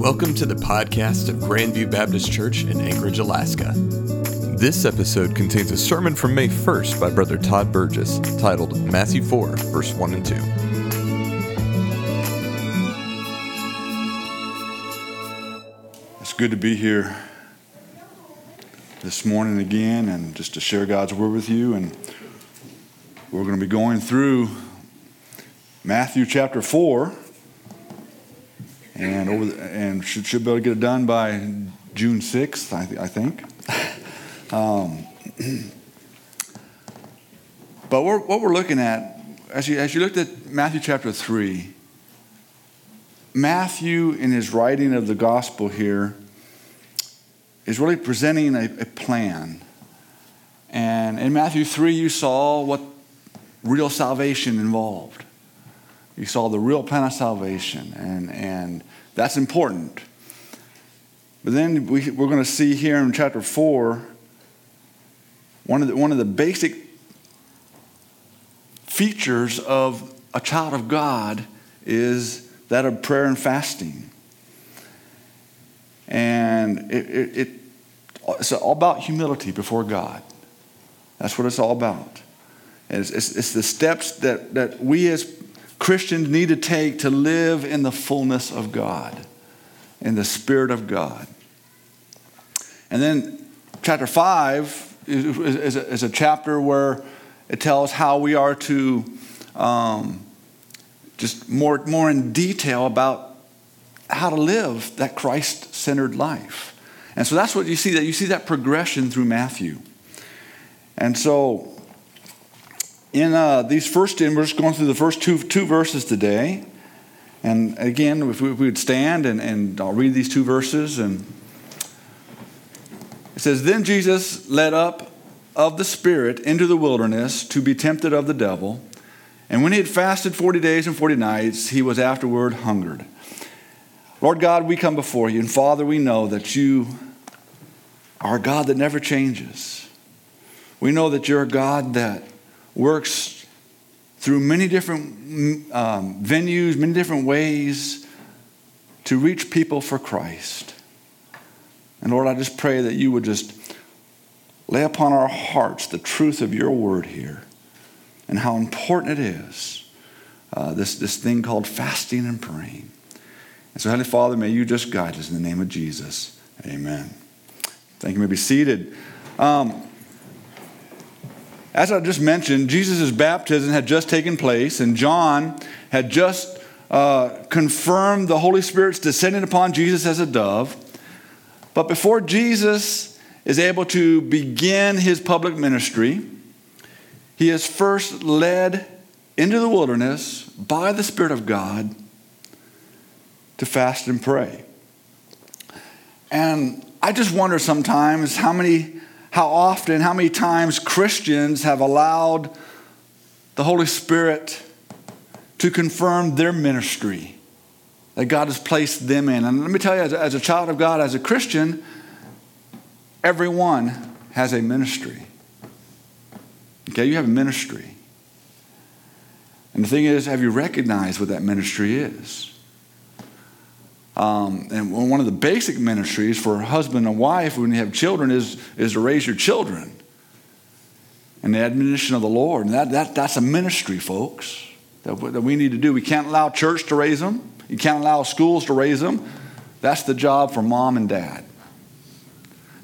Welcome to the podcast of Grandview Baptist Church in Anchorage, Alaska. This episode contains a sermon from May 1st by Brother Todd Burgess titled Matthew 4, verse 1 and 2. It's good to be here this morning again and just to share God's word with you. And we're going to be going through Matthew chapter 4 and over the, and should, should be able to get it done by June 6th, I, th- I think. Um, but we're, what we're looking at, as you, as you looked at Matthew chapter 3, Matthew, in his writing of the gospel here, is really presenting a, a plan. And in Matthew 3, you saw what real salvation involved. You saw the real plan of salvation, and, and that's important. But then we, we're going to see here in chapter 4 one of the, one of the basic features of a child of God is that of prayer and fasting. And it, it, it, it's all about humility before God. That's what it's all about. It's, it's, it's the steps that, that we as Christians need to take to live in the fullness of God, in the Spirit of God. And then chapter 5 is, a, is a, chapter where it tells how we are to um, just more, more in detail about how to live that Christ centered life. And so that's what you see that you see that progression through Matthew. And so in uh, these first, we're just going through the first two, two verses today. And again, if we, if we would stand and, and I'll read these two verses. And it says, Then Jesus led up of the Spirit into the wilderness to be tempted of the devil. And when he had fasted 40 days and 40 nights, he was afterward hungered. Lord God, we come before you. And Father, we know that you are a God that never changes. We know that you're a God that works through many different um, venues, many different ways to reach people for Christ. And Lord, I just pray that you would just lay upon our hearts the truth of your word here and how important it is, uh, this, this thing called fasting and praying. And so, Heavenly Father, may you just guide us in the name of Jesus. Amen. Thank you. you may be seated. Um, as I just mentioned, Jesus' baptism had just taken place, and John had just uh, confirmed the Holy Spirit's descending upon Jesus as a dove. But before Jesus is able to begin his public ministry, he is first led into the wilderness by the Spirit of God to fast and pray. And I just wonder sometimes how many how often, how many times Christians have allowed the Holy Spirit to confirm their ministry that God has placed them in. And let me tell you, as a, as a child of God, as a Christian, everyone has a ministry. Okay, you have a ministry. And the thing is, have you recognized what that ministry is? Um, and one of the basic ministries for a husband and wife when you have children is, is to raise your children and the admonition of the Lord. And that, that, that's a ministry, folks, that, that we need to do. We can't allow church to raise them, you can't allow schools to raise them. That's the job for mom and dad.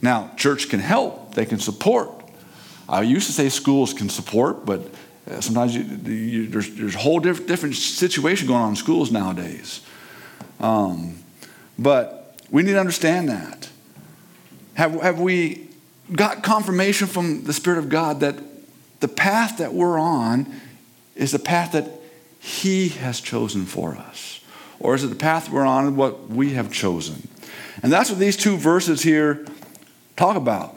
Now, church can help, they can support. I used to say schools can support, but uh, sometimes you, you, there's, there's a whole diff- different situation going on in schools nowadays. Um, but we need to understand that. Have, have we got confirmation from the Spirit of God that the path that we're on is the path that He has chosen for us? Or is it the path we're on and what we have chosen? And that's what these two verses here talk about.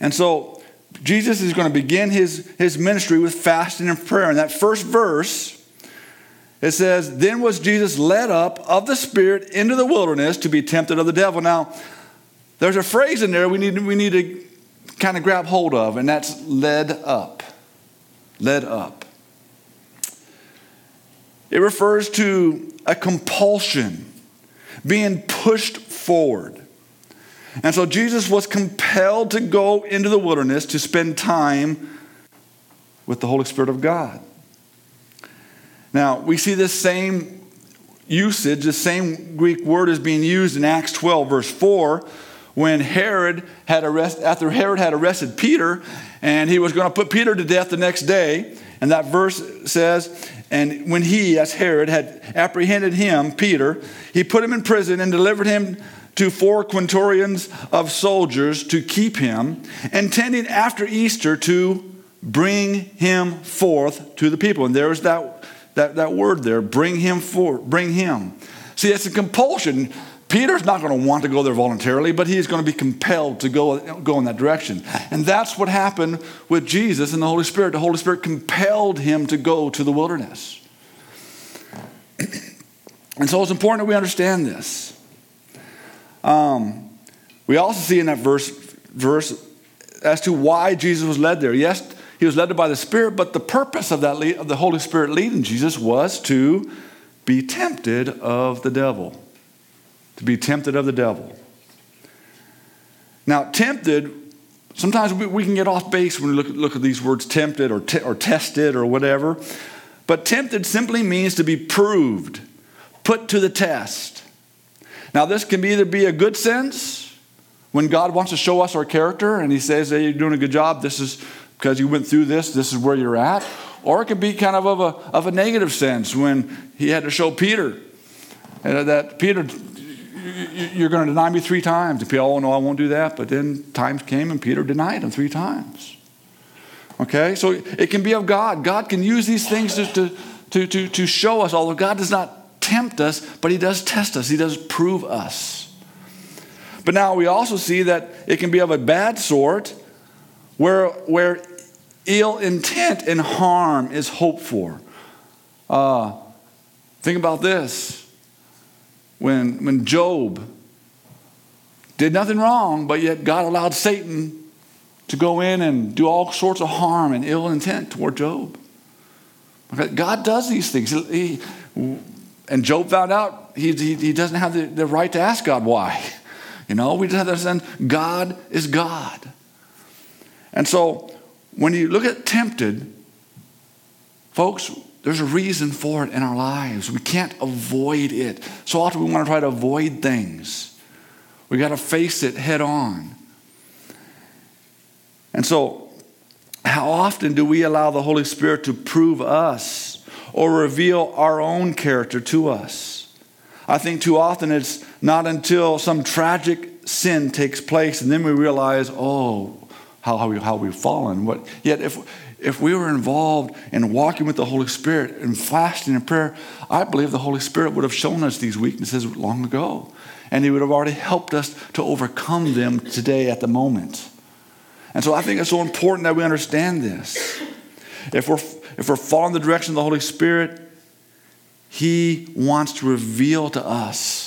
And so Jesus is going to begin his, his ministry with fasting and prayer. And that first verse it says, Then was Jesus led up of the Spirit into the wilderness to be tempted of the devil. Now, there's a phrase in there we need, we need to kind of grab hold of, and that's led up. Led up. It refers to a compulsion. being pushed forward. And so Jesus was compelled to go into the wilderness to spend time with the Holy Spirit of God. Now, we see this same usage, the same Greek word is being used in Acts 12, verse 4, when Herod had arrested, after Herod had arrested Peter, and he was going to put Peter to death the next day. And that verse says, and when he, as Herod, had apprehended him, Peter, he put him in prison and delivered him to four quaternions of soldiers to keep him, intending after Easter to bring him forth to the people. And there's that, that, that word there, bring him forth, bring him. See, it's a compulsion. Peter's not going to want to go there voluntarily, but he's going to be compelled to go, go in that direction. And that's what happened with Jesus and the Holy Spirit. The Holy Spirit compelled him to go to the wilderness. And so it's important that we understand this. Um, we also see in that verse, verse as to why Jesus was led there. Yes, he was led by the Spirit, but the purpose of that of the Holy Spirit leading Jesus was to be tempted of the devil. To be tempted of the devil. Now, tempted, sometimes we, we can get off base when we look, look at these words tempted or, te- or tested or whatever. But tempted simply means to be proved, put to the test. Now, this can either be a good sense when God wants to show us our character and He says, Hey, you're doing a good job. This is because you went through this, this is where you're at. Or it could be kind of of a, of a negative sense when He had to show Peter that Peter, you're going to deny me three times. And people, oh, no, I won't do that. But then times came and Peter denied him three times. Okay? So it can be of God. God can use these things to, to, to, to show us, although God does not tempt us, but He does test us, He does prove us. But now we also see that it can be of a bad sort where, where ill intent and harm is hoped for. Uh, think about this. When, when Job did nothing wrong, but yet God allowed Satan to go in and do all sorts of harm and ill intent toward Job. God does these things. He, and Job found out he, he, he doesn't have the, the right to ask God why. You know, we just have to understand God is God. And so when you look at tempted, folks, there's a reason for it in our lives. We can't avoid it. So often we want to try to avoid things. We got to face it head on. And so, how often do we allow the Holy Spirit to prove us or reveal our own character to us. I think too often it's not until some tragic sin takes place and then we realize, oh, how, how, we, how we've fallen. What, yet, if, if we were involved in walking with the Holy Spirit and fasting and prayer, I believe the Holy Spirit would have shown us these weaknesses long ago. And He would have already helped us to overcome them today at the moment. And so I think it's so important that we understand this. If we're if we're following the direction of the Holy Spirit, He wants to reveal to us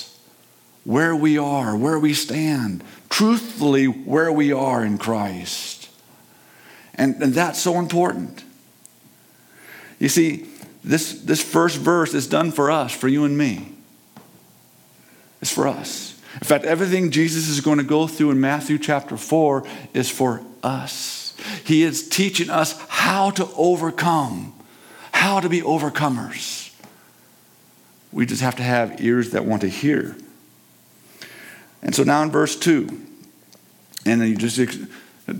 where we are, where we stand, truthfully where we are in Christ. And, and that's so important. You see, this, this first verse is done for us, for you and me. It's for us. In fact, everything Jesus is going to go through in Matthew chapter 4 is for us. He is teaching us how to overcome, how to be overcomers. We just have to have ears that want to hear. And so now in verse 2, and then you just,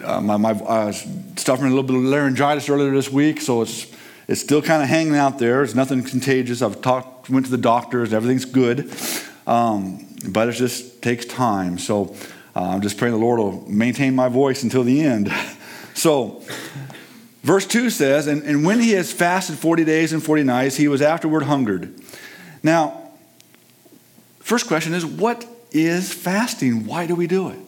uh, my, my, was suffering a little bit of laryngitis earlier this week, so it's, it's still kind of hanging out there. It's nothing contagious. I've talked, went to the doctors, everything's good. Um, but it just takes time. So uh, I'm just praying the Lord will maintain my voice until the end. So, verse 2 says, and, and when he has fasted 40 days and 40 nights, he was afterward hungered. Now, first question is what is fasting? Why do we do it?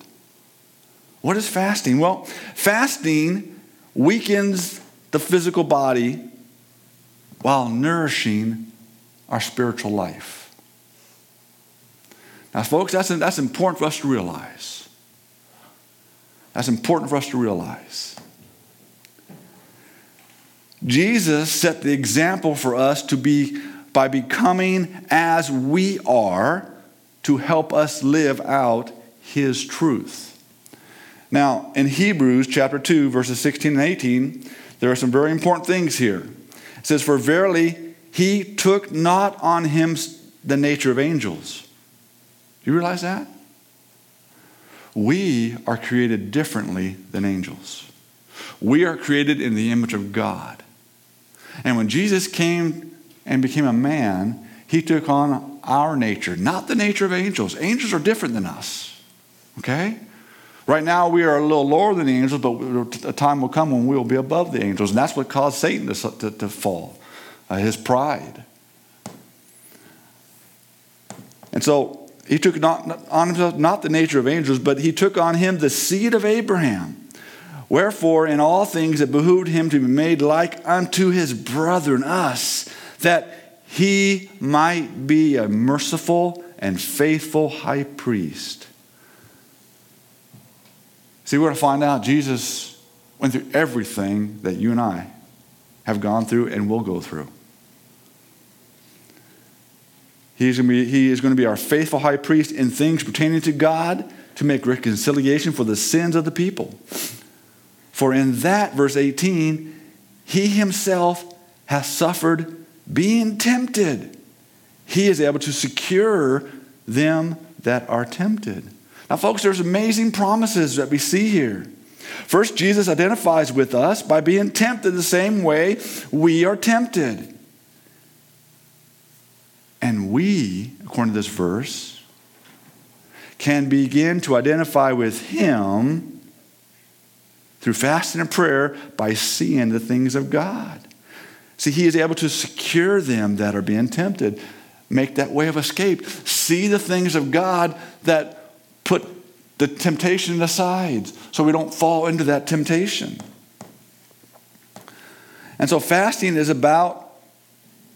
What is fasting? Well, fasting weakens the physical body while nourishing our spiritual life. Now, folks, that's, that's important for us to realize. That's important for us to realize. Jesus set the example for us to be by becoming as we are to help us live out his truth. Now, in Hebrews chapter 2, verses 16 and 18, there are some very important things here. It says, For verily he took not on him the nature of angels. Do you realize that? We are created differently than angels. We are created in the image of God. And when Jesus came and became a man, he took on our nature, not the nature of angels. Angels are different than us. Okay? Right now, we are a little lower than the angels, but a time will come when we will be above the angels. And that's what caused Satan to, to, to fall uh, his pride. And so he took not, on himself not the nature of angels, but he took on him the seed of Abraham. Wherefore, in all things it behooved him to be made like unto his brethren, us, that he might be a merciful and faithful high priest. See, we're going to find out Jesus went through everything that you and I have gone through and will go through. He's going to be, he is going to be our faithful high priest in things pertaining to God to make reconciliation for the sins of the people. For in that, verse 18, he himself has suffered being tempted. He is able to secure them that are tempted. Now, folks, there's amazing promises that we see here. First, Jesus identifies with us by being tempted the same way we are tempted. And we, according to this verse, can begin to identify with Him through fasting and prayer by seeing the things of God. See, He is able to secure them that are being tempted, make that way of escape, see the things of God that put the temptation aside so we don't fall into that temptation. And so, fasting is about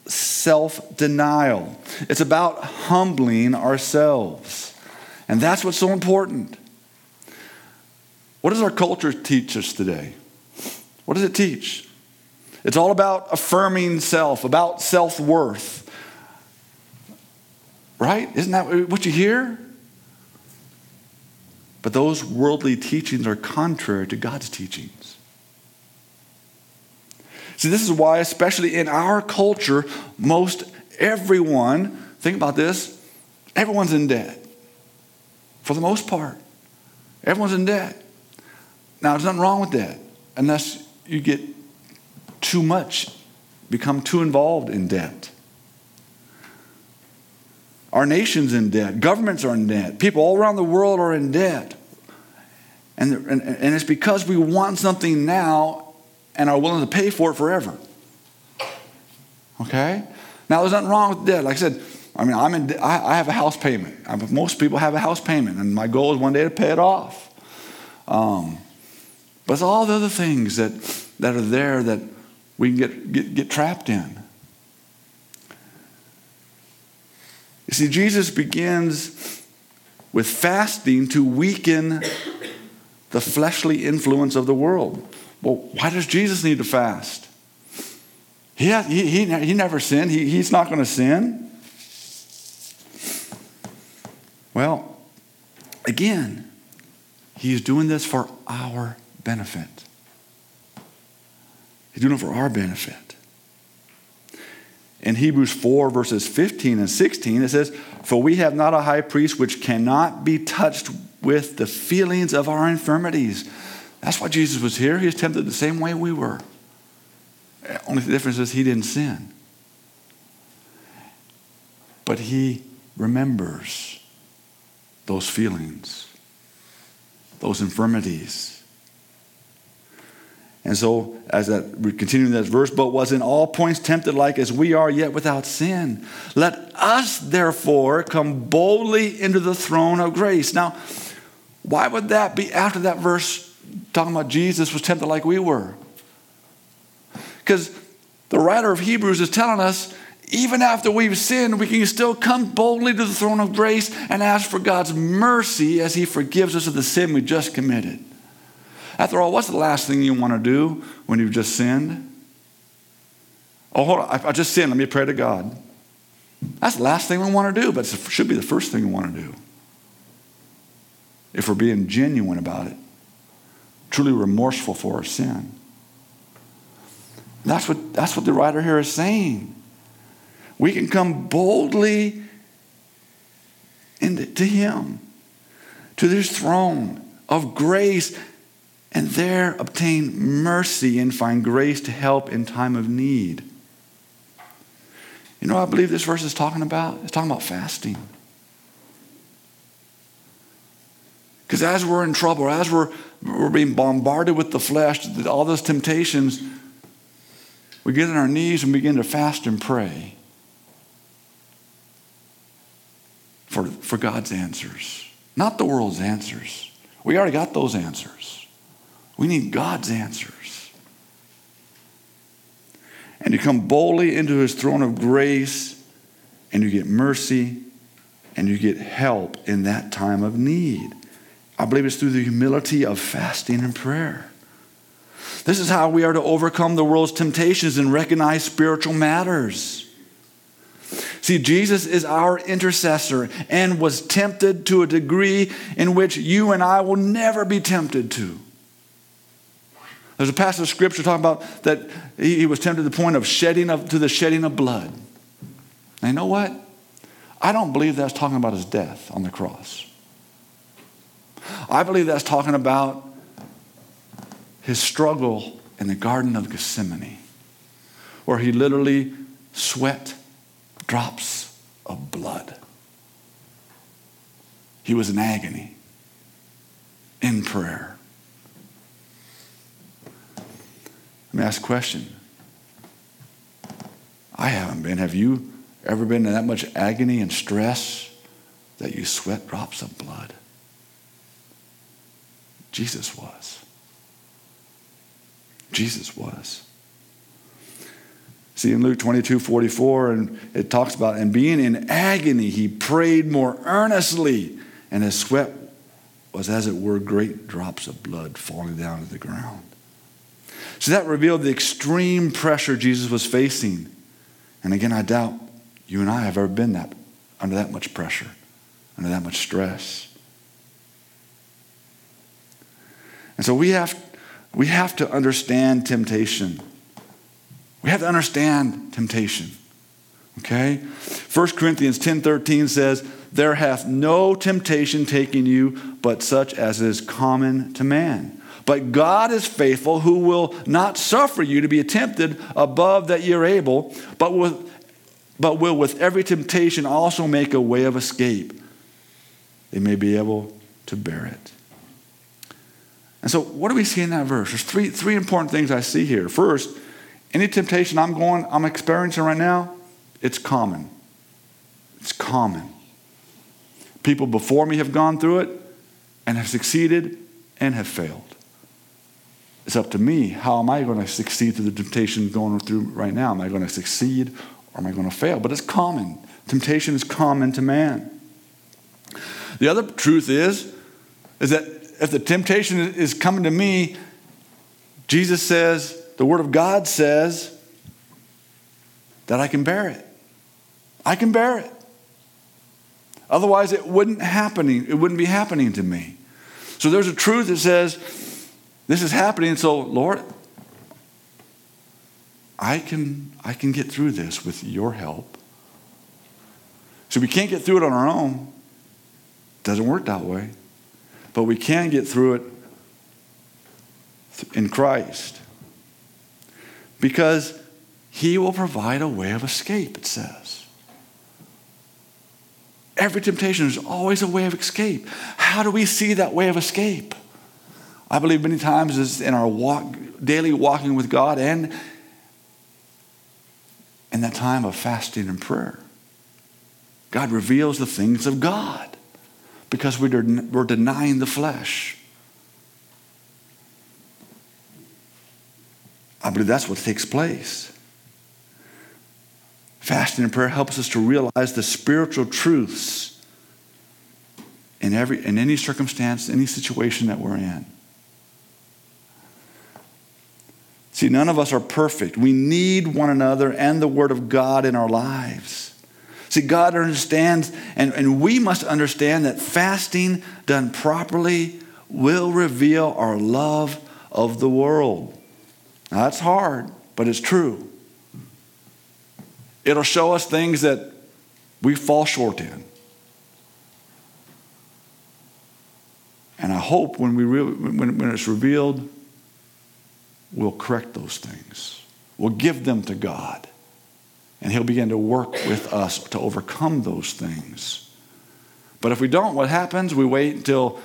self denial. It's about humbling ourselves. And that's what's so important. What does our culture teach us today? What does it teach? It's all about affirming self, about self worth. Right? Isn't that what you hear? But those worldly teachings are contrary to God's teachings. See, this is why, especially in our culture, most everyone, think about this, everyone's in debt. For the most part, everyone's in debt. Now, there's nothing wrong with that unless you get too much, become too involved in debt. Our nation's in debt. Governments are in debt. People all around the world are in debt. And, and, and it's because we want something now and are willing to pay for it forever. Okay? Now, there's nothing wrong with debt. Like I said, I mean, I'm in, I, I have a house payment. most people have a house payment, and my goal is one day to pay it off. Um, but it's all the other things that, that are there that we can get, get, get trapped in. You see, Jesus begins with fasting to weaken the fleshly influence of the world. Well, why does Jesus need to fast? He, he, he, he never sinned. He, he's not going to sin. Well, again, he's doing this for our benefit. He's doing it for our benefit. In Hebrews 4, verses 15 and 16, it says, For we have not a high priest which cannot be touched with the feelings of our infirmities that's why Jesus was here. He was tempted the same way we were. Only the difference is he didn't sin. But he remembers those feelings, those infirmities. And so, as that we continue in that verse, but was in all points tempted like as we are, yet without sin. Let us therefore come boldly into the throne of grace. Now, why would that be after that verse talking about Jesus was tempted like we were. Because the writer of Hebrews is telling us even after we've sinned, we can still come boldly to the throne of grace and ask for God's mercy as He forgives us of the sin we just committed. After all, what's the last thing you want to do when you've just sinned? Oh, hold on, I, just sinned. Let me pray to God. That's the last thing we want to do, but it should be the first thing we want to do. If we're being genuine about it, truly remorseful for our sin. That's what, that's what the writer here is saying. We can come boldly into, to Him, to this throne of grace, and there obtain mercy and find grace to help in time of need. You know I believe this verse is talking about? It's talking about fasting. Because as we're in trouble, as we're, we're being bombarded with the flesh, all those temptations, we get on our knees and begin to fast and pray for, for God's answers, not the world's answers. We already got those answers. We need God's answers. And you come boldly into his throne of grace, and you get mercy, and you get help in that time of need. I believe it's through the humility of fasting and prayer. This is how we are to overcome the world's temptations and recognize spiritual matters. See, Jesus is our intercessor and was tempted to a degree in which you and I will never be tempted to. There's a passage of scripture talking about that he was tempted to the point of shedding of, to the shedding of blood. And you know what? I don't believe that's talking about his death on the cross. I believe that's talking about his struggle in the Garden of Gethsemane, where he literally sweat drops of blood. He was in agony, in prayer. Me ask a question. I haven't been. Have you ever been in that much agony and stress that you sweat drops of blood? Jesus was. Jesus was. See, in Luke 22 44, and it talks about, and being in agony, he prayed more earnestly, and his sweat was, as it were, great drops of blood falling down to the ground. So that revealed the extreme pressure Jesus was facing. And again, I doubt you and I have ever been that under that much pressure, under that much stress. And so we have we have to understand temptation. We have to understand temptation. Okay? 1 Corinthians 10:13 says, "There hath no temptation taken you but such as is common to man. But God is faithful, who will not suffer you to be tempted above that you're able, but with but will with every temptation also make a way of escape. They may be able to bear it." And so, what do we see in that verse? There's three, three important things I see here. First, any temptation I'm going, I'm experiencing right now, it's common. It's common. People before me have gone through it and have succeeded and have failed. It's up to me. How am I going to succeed through the temptation going through right now? Am I going to succeed or am I going to fail? But it's common. Temptation is common to man. The other truth is, is that if the temptation is coming to me, Jesus says, the Word of God says that I can bear it. I can bear it. Otherwise, it wouldn't happening. It wouldn't be happening to me. So there's a truth that says this is happening. So Lord, I can I can get through this with Your help. So we can't get through it on our own. Doesn't work that way. But we can get through it in Christ. Because he will provide a way of escape, it says. Every temptation is always a way of escape. How do we see that way of escape? I believe many times is in our walk, daily walking with God and in that time of fasting and prayer. God reveals the things of God because we're, denying the flesh. I believe that's what takes place. Fasting and prayer helps us to realize the spiritual truths in, every, in any circumstance, any situation that we're in. See, none of us are perfect. We need one another and the Word of God in our lives. See, God understands, and, and we must understand that fasting done properly will reveal our love of the world. Now, that's hard, but it's true. It'll show us things that we fall short in. And I hope when, we re- when, when it's revealed, we'll correct those things. We'll give them to God. And He'll begin to work with us to overcome those things. But if we don't, what happens? We wait until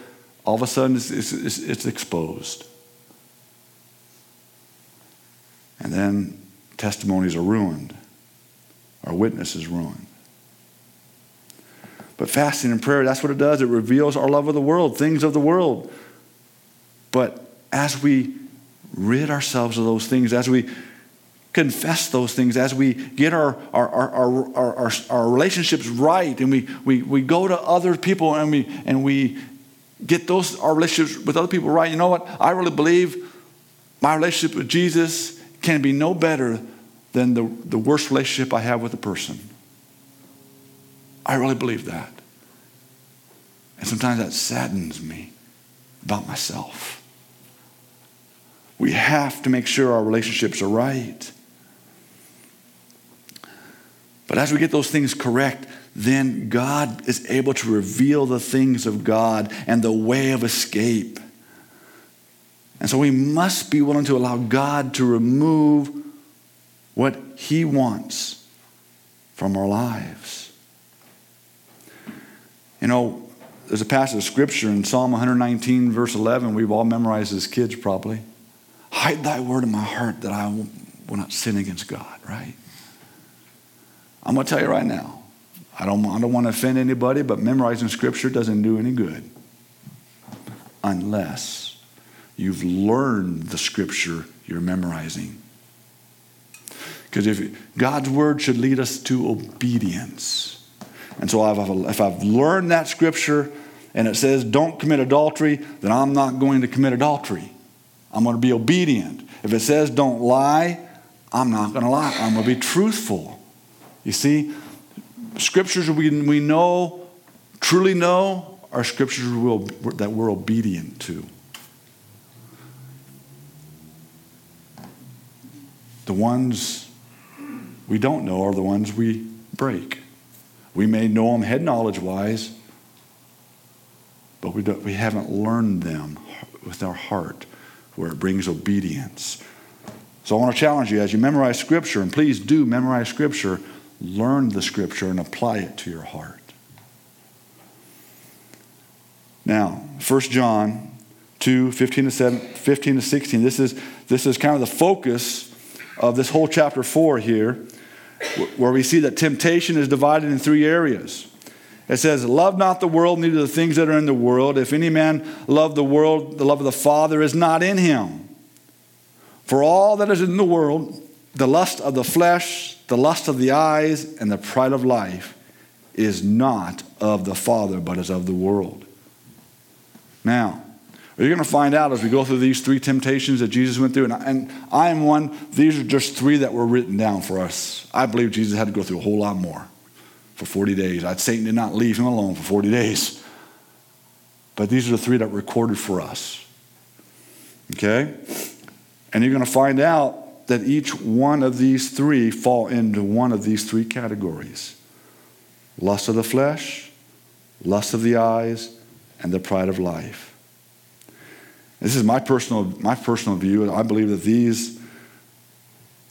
all of a sudden it's, it's, it's exposed. And then testimonies are ruined, our witness is ruined. But fasting and prayer, that's what it does. It reveals our love of the world, things of the world. But as we rid ourselves of those things, as we confess those things, as we get our, our, our, our, our, our relationships right, and we, we, we go to other people and we, and we get those our relationships with other people right, you know what? I really believe my relationship with Jesus can be no better than the, the worst relationship I have with a person. I really believe that. And sometimes that saddens me about myself. We have to make sure our relationships are right. But as we get those things correct, then God is able to reveal the things of God and the way of escape. And so we must be willing to allow God to remove what He wants from our lives. You know, there's a passage of scripture in Psalm 119, verse 11, we've all memorized as kids probably. Hide thy word in my heart that I will not sin against God, right? I'm going to tell you right now, I don't, I don't want to offend anybody, but memorizing scripture doesn't do any good unless you've learned the scripture you're memorizing. Because if God's word should lead us to obedience. And so if I've learned that scripture and it says don't commit adultery, then I'm not going to commit adultery. I'm going to be obedient. If it says don't lie, I'm not going to lie. I'm going to be truthful. You see, scriptures we, we know, truly know, are scriptures we'll, that we're obedient to. The ones we don't know are the ones we break. We may know them head knowledge wise, but we, we haven't learned them with our heart where it brings obedience. So I want to challenge you as you memorize Scripture, and please do memorize Scripture, learn the Scripture and apply it to your heart. Now, 1 John 2 15 to, 7, 15 to 16, this is, this is kind of the focus of this whole chapter 4 here where we see that temptation is divided in three areas. It says, Love not the world, neither the things that are in the world. If any man love the world, the love of the Father is not in him. For all that is in the world, the lust of the flesh, the lust of the eyes, and the pride of life, is not of the Father, but is of the world. Now, you're going to find out as we go through these three temptations that Jesus went through. And I, and I am one, these are just three that were written down for us. I believe Jesus had to go through a whole lot more for 40 days. Satan did not leave him alone for 40 days. But these are the three that were recorded for us. Okay? And you're going to find out that each one of these three fall into one of these three categories lust of the flesh, lust of the eyes, and the pride of life. This is my personal, my personal view. I believe that these,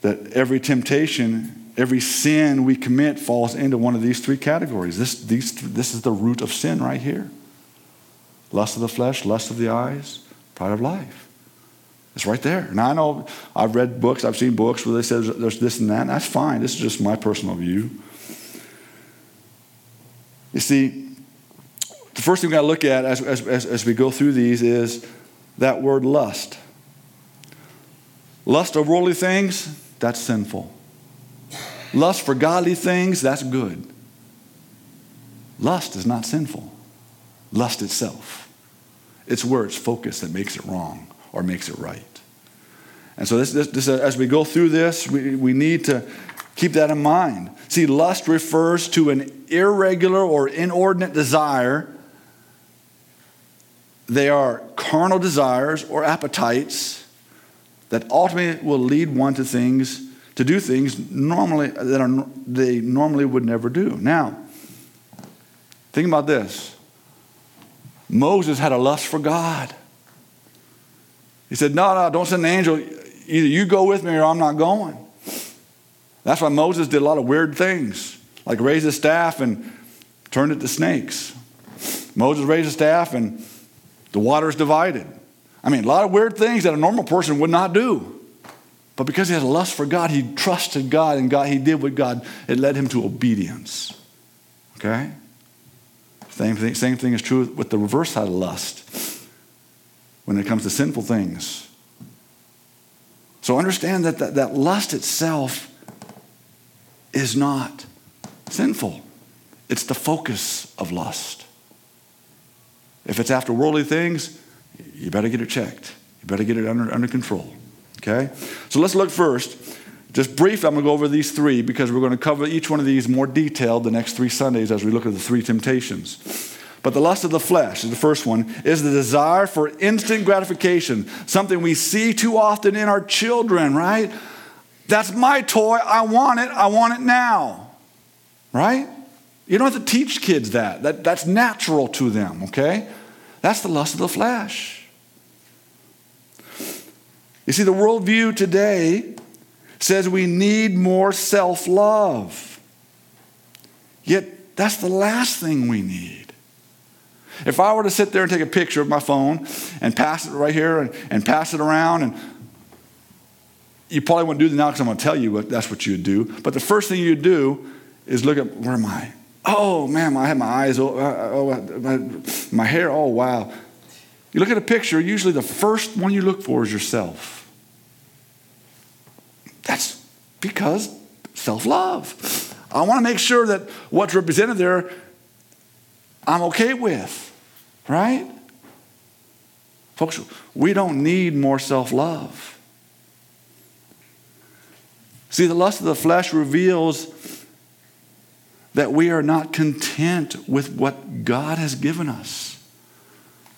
that every temptation, every sin we commit falls into one of these three categories. This, these, this is the root of sin right here lust of the flesh, lust of the eyes, pride of life. It's right there. And I know I've read books, I've seen books where they say there's this and that, and that's fine. This is just my personal view. You see, the first thing we got to look at as, as, as, we go through these is that word lust. Lust of worldly things, that's sinful. Lust for godly things, that's good. Lust is not sinful. Lust itself. It's where it's focused that makes it wrong or makes it right. And so, this, this, this, uh, as we go through this, we, we need to Keep that in mind. See, lust refers to an irregular or inordinate desire. They are carnal desires or appetites that ultimately will lead one to things, to do things normally that are, they normally would never do. Now, think about this. Moses had a lust for God. He said, No, no, don't send an angel. Either you go with me or I'm not going. That's why Moses did a lot of weird things, like raise his staff and turned it to snakes. Moses raised his staff and the waters divided. I mean, a lot of weird things that a normal person would not do. But because he had a lust for God, he trusted God and God, he did what God, it led him to obedience. Okay? Same thing, same thing is true with the reverse side of lust when it comes to sinful things. So understand that, that, that lust itself is not sinful, it's the focus of lust. If it's after worldly things, you better get it checked. You better get it under, under control. Okay? So let's look first. Just brief, I'm going to go over these three because we're going to cover each one of these more detailed the next three Sundays as we look at the three temptations. But the lust of the flesh is the first one, is the desire for instant gratification, something we see too often in our children, right? That's my toy. I want it. I want it now. Right? You don't have to teach kids that. that that's natural to them, okay? That's the lust of the flesh. You see, the worldview today says we need more self love. Yet, that's the last thing we need. If I were to sit there and take a picture of my phone and pass it right here and, and pass it around and you probably wouldn't do that now because I'm going to tell you what that's what you would do. But the first thing you'd do is look at where am I? Oh man, I have my eyes. Oh, uh, oh my, my hair. Oh wow. You look at a picture. Usually, the first one you look for is yourself. That's because self-love. I want to make sure that what's represented there, I'm okay with, right? Folks, we don't need more self-love. See, the lust of the flesh reveals that we are not content with what God has given us.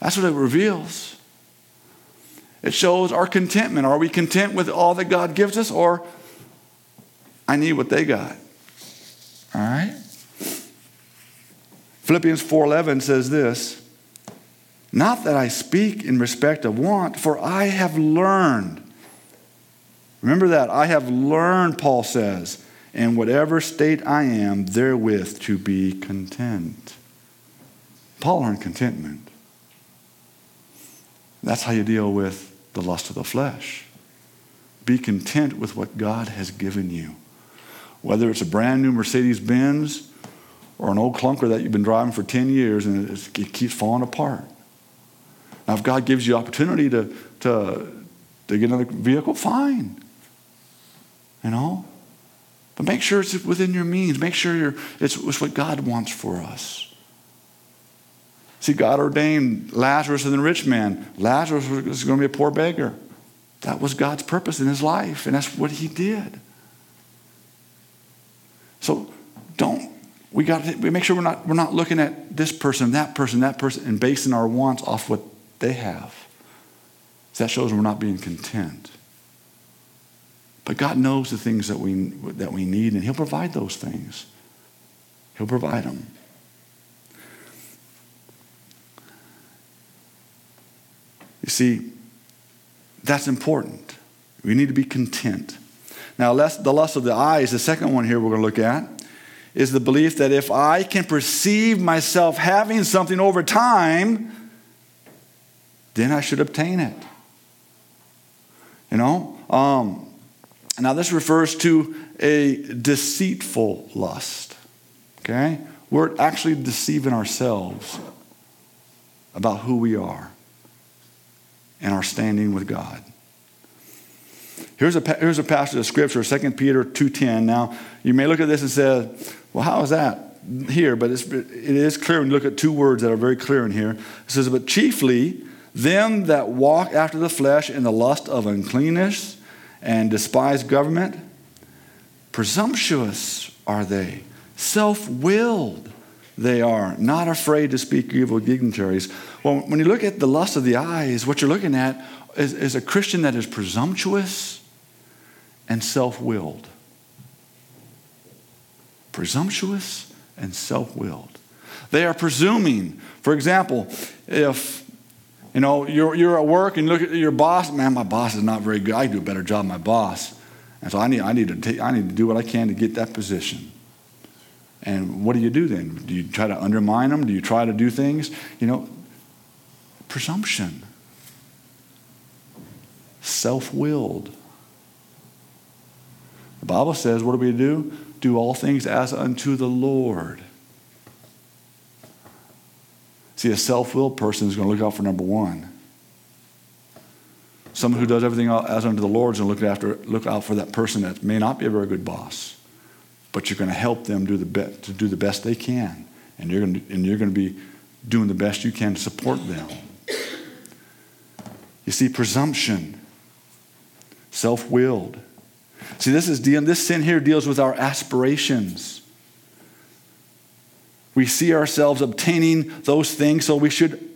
That's what it reveals. It shows our contentment. Are we content with all that God gives us, or I need what they got? All right? Philippians 4:11 says this, not that I speak in respect of want, for I have learned Remember that. I have learned, Paul says, in whatever state I am, therewith to be content. Paul learned contentment. That's how you deal with the lust of the flesh. Be content with what God has given you. Whether it's a brand new Mercedes Benz or an old clunker that you've been driving for 10 years and it keeps falling apart. Now, if God gives you opportunity to, to, to get another vehicle, fine you know? But make sure it's within your means. Make sure it's, it's what God wants for us. See, God ordained Lazarus and the rich man. Lazarus was going to be a poor beggar. That was God's purpose in his life, and that's what he did. So don't we got to make sure we're not we're not looking at this person, that person, that person, and basing our wants off what they have. That shows we're not being content. But God knows the things that we, that we need, and He'll provide those things. He'll provide them. You see, that's important. We need to be content. Now, the lust of the eyes, the second one here we're going to look at, is the belief that if I can perceive myself having something over time, then I should obtain it. You know? Um, now, this refers to a deceitful lust. Okay? We're actually deceiving ourselves about who we are and our standing with God. Here's a, here's a passage of scripture, 2 Peter 2.10. Now, you may look at this and say, well, how is that here? But it's, it is clear when you look at two words that are very clear in here. It says, but chiefly them that walk after the flesh in the lust of uncleanness and despise government, Presumptuous are they, self willed they are, not afraid to speak evil dignitaries. Well, when you look at the lust of the eyes, what you're looking at is, is a Christian that is presumptuous and self willed. Presumptuous and self willed. They are presuming. For example, if you know you're, you're at work and look at your boss, man, my boss is not very good. I do a better job my boss. And so I need, I, need to take, I need to do what I can to get that position. And what do you do then? Do you try to undermine them? Do you try to do things? You know, presumption, self willed. The Bible says, what do we do? Do all things as unto the Lord. See, a self willed person is going to look out for number one. Someone who does everything as unto the Lord is going to look, after, look out for that person that may not be a very good boss but you're going to help them do the be- to do the best they can, and you're going to, and you're going to be doing the best you can to support them. You see, presumption, self-willed. See, this is dealing, this sin here deals with our aspirations. We see ourselves obtaining those things, so we should,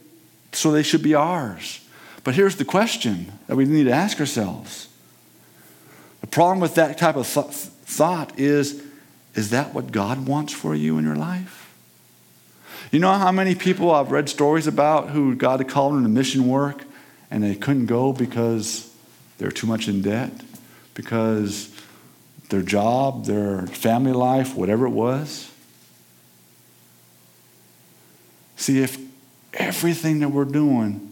so they should be ours. But here's the question that we need to ask ourselves. The problem with that type of th- thought is is that what God wants for you in your life? You know how many people I've read stories about who God called them to mission work and they couldn't go because they're too much in debt, because their job, their family life, whatever it was? See, if everything that we're doing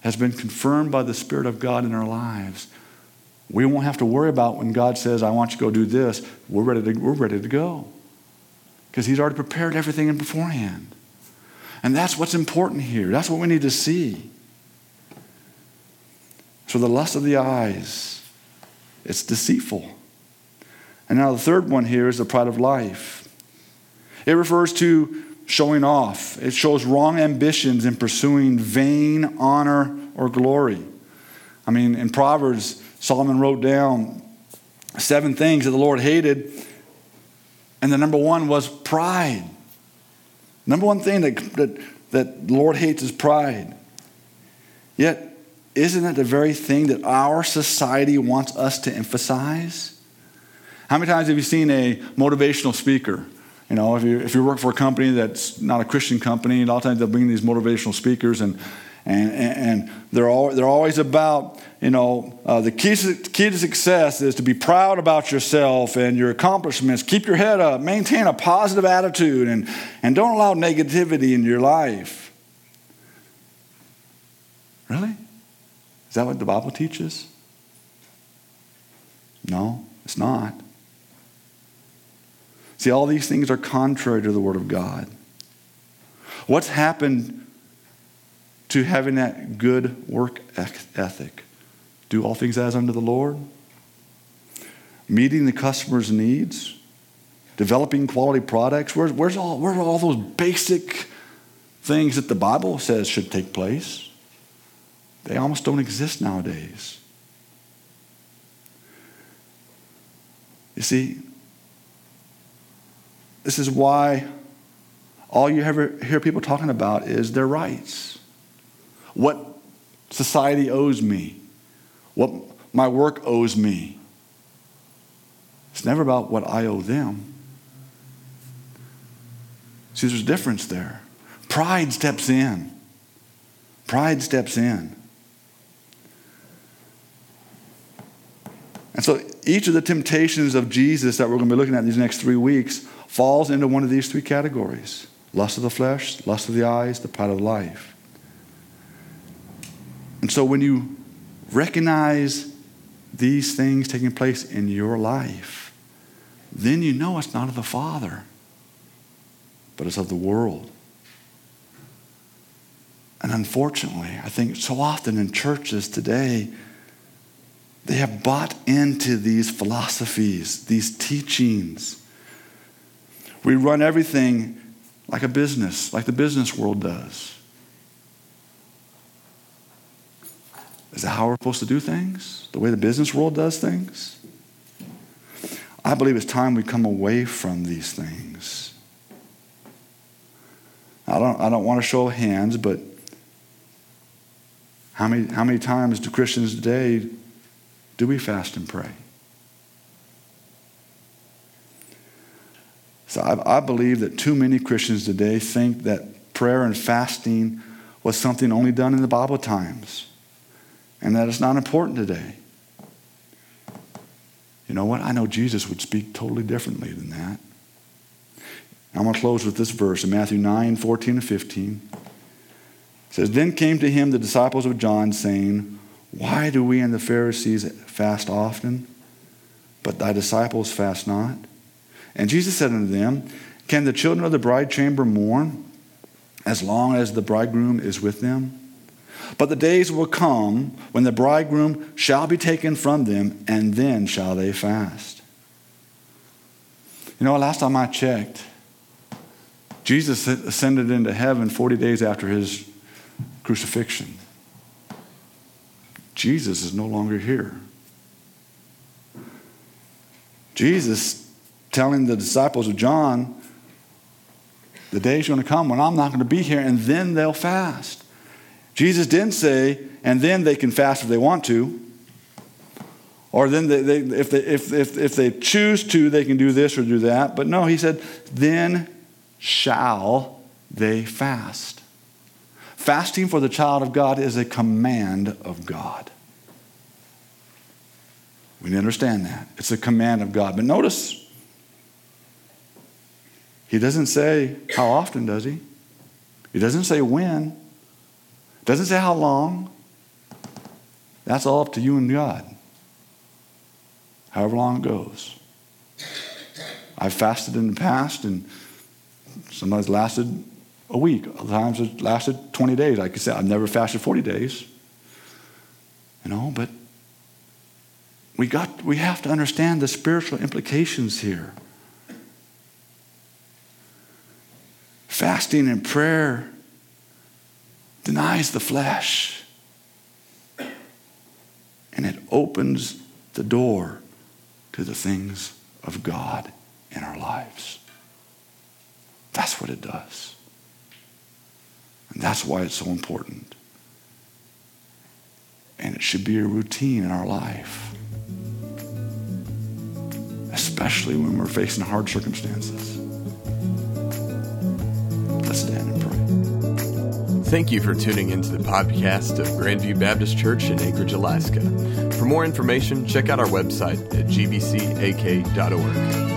has been confirmed by the Spirit of God in our lives, we won't have to worry about when God says, I want you to go do this. We're ready to, we're ready to go. Because He's already prepared everything in beforehand. And that's what's important here. That's what we need to see. So the lust of the eyes, it's deceitful. And now the third one here is the pride of life. It refers to showing off. It shows wrong ambitions in pursuing vain honor or glory. I mean, in Proverbs, Solomon wrote down seven things that the Lord hated, and the number one was pride. Number one thing that, that, that the Lord hates is pride. Yet, isn't that the very thing that our society wants us to emphasize? How many times have you seen a motivational speaker? You know, if you, if you work for a company that's not a Christian company, a lot of times they'll bring these motivational speakers and, and, and they're, all, they're always about you know, uh, the key to, key to success is to be proud about yourself and your accomplishments. Keep your head up, maintain a positive attitude, and, and don't allow negativity in your life. Really? Is that what the Bible teaches? No, it's not. See, all these things are contrary to the Word of God. What's happened to having that good work ethic? do all things as unto the Lord, meeting the customer's needs, developing quality products. Where's, where's, all, where are all those basic things that the Bible says should take place? They almost don't exist nowadays. You see, this is why all you ever hear people talking about is their rights. What society owes me what my work owes me. It's never about what I owe them. See, there's a difference there. Pride steps in. Pride steps in. And so each of the temptations of Jesus that we're going to be looking at these next three weeks falls into one of these three categories lust of the flesh, lust of the eyes, the pride of life. And so when you recognize these things taking place in your life, then you know it's not of the Father, but it's of the world. And unfortunately, I think so often in churches today, they have bought into these philosophies, these teachings. We run everything like a business, like the business world does. Is that how we're supposed to do things? The way the business world does things? I believe it's time we come away from these things. I don't, I don't want to show hands, but how many, how many times do Christians today do we fast and pray? So I, I believe that too many Christians today think that prayer and fasting was something only done in the Bible times and that it's not important today. You know what? I know Jesus would speak totally differently than that. I'm going to close with this verse in Matthew 9 14 and 15. It says, Then came to him the disciples of John, saying, Why do we and the Pharisees fast often, but thy disciples fast not? And Jesus said unto them, Can the children of the bride chamber mourn as long as the bridegroom is with them? But the days will come when the bridegroom shall be taken from them, and then shall they fast. You know, last time I checked, Jesus ascended into heaven 40 days after his crucifixion. Jesus is no longer here. Jesus telling the disciples of John, the day's going to come when I'm not going to be here, and then they'll fast. Jesus didn't say, and then they can fast if they want to. Or then they, they, if, they, if, if, if they choose to, they can do this or do that. But no, he said, then shall they fast. Fasting for the child of God is a command of God. We need to understand that. It's a command of God. But notice, he doesn't say how often, does he? He doesn't say when. Doesn't say how long. That's all up to you and God. However long it goes. I've fasted in the past and Sometimes lasted a week. Other times it lasted 20 days. Like I said, I've never fasted 40 days. You know, but we got we have to understand the spiritual implications here. Fasting and prayer denies the flesh. And it opens the door to the things of God in our lives. That's what it does. And that's why it's so important. And it should be a routine in our life, especially when we're facing hard circumstances. Let's stand and pray. Thank you for tuning into the podcast of Grandview Baptist Church in Anchorage, Alaska. For more information, check out our website at gbcak.org.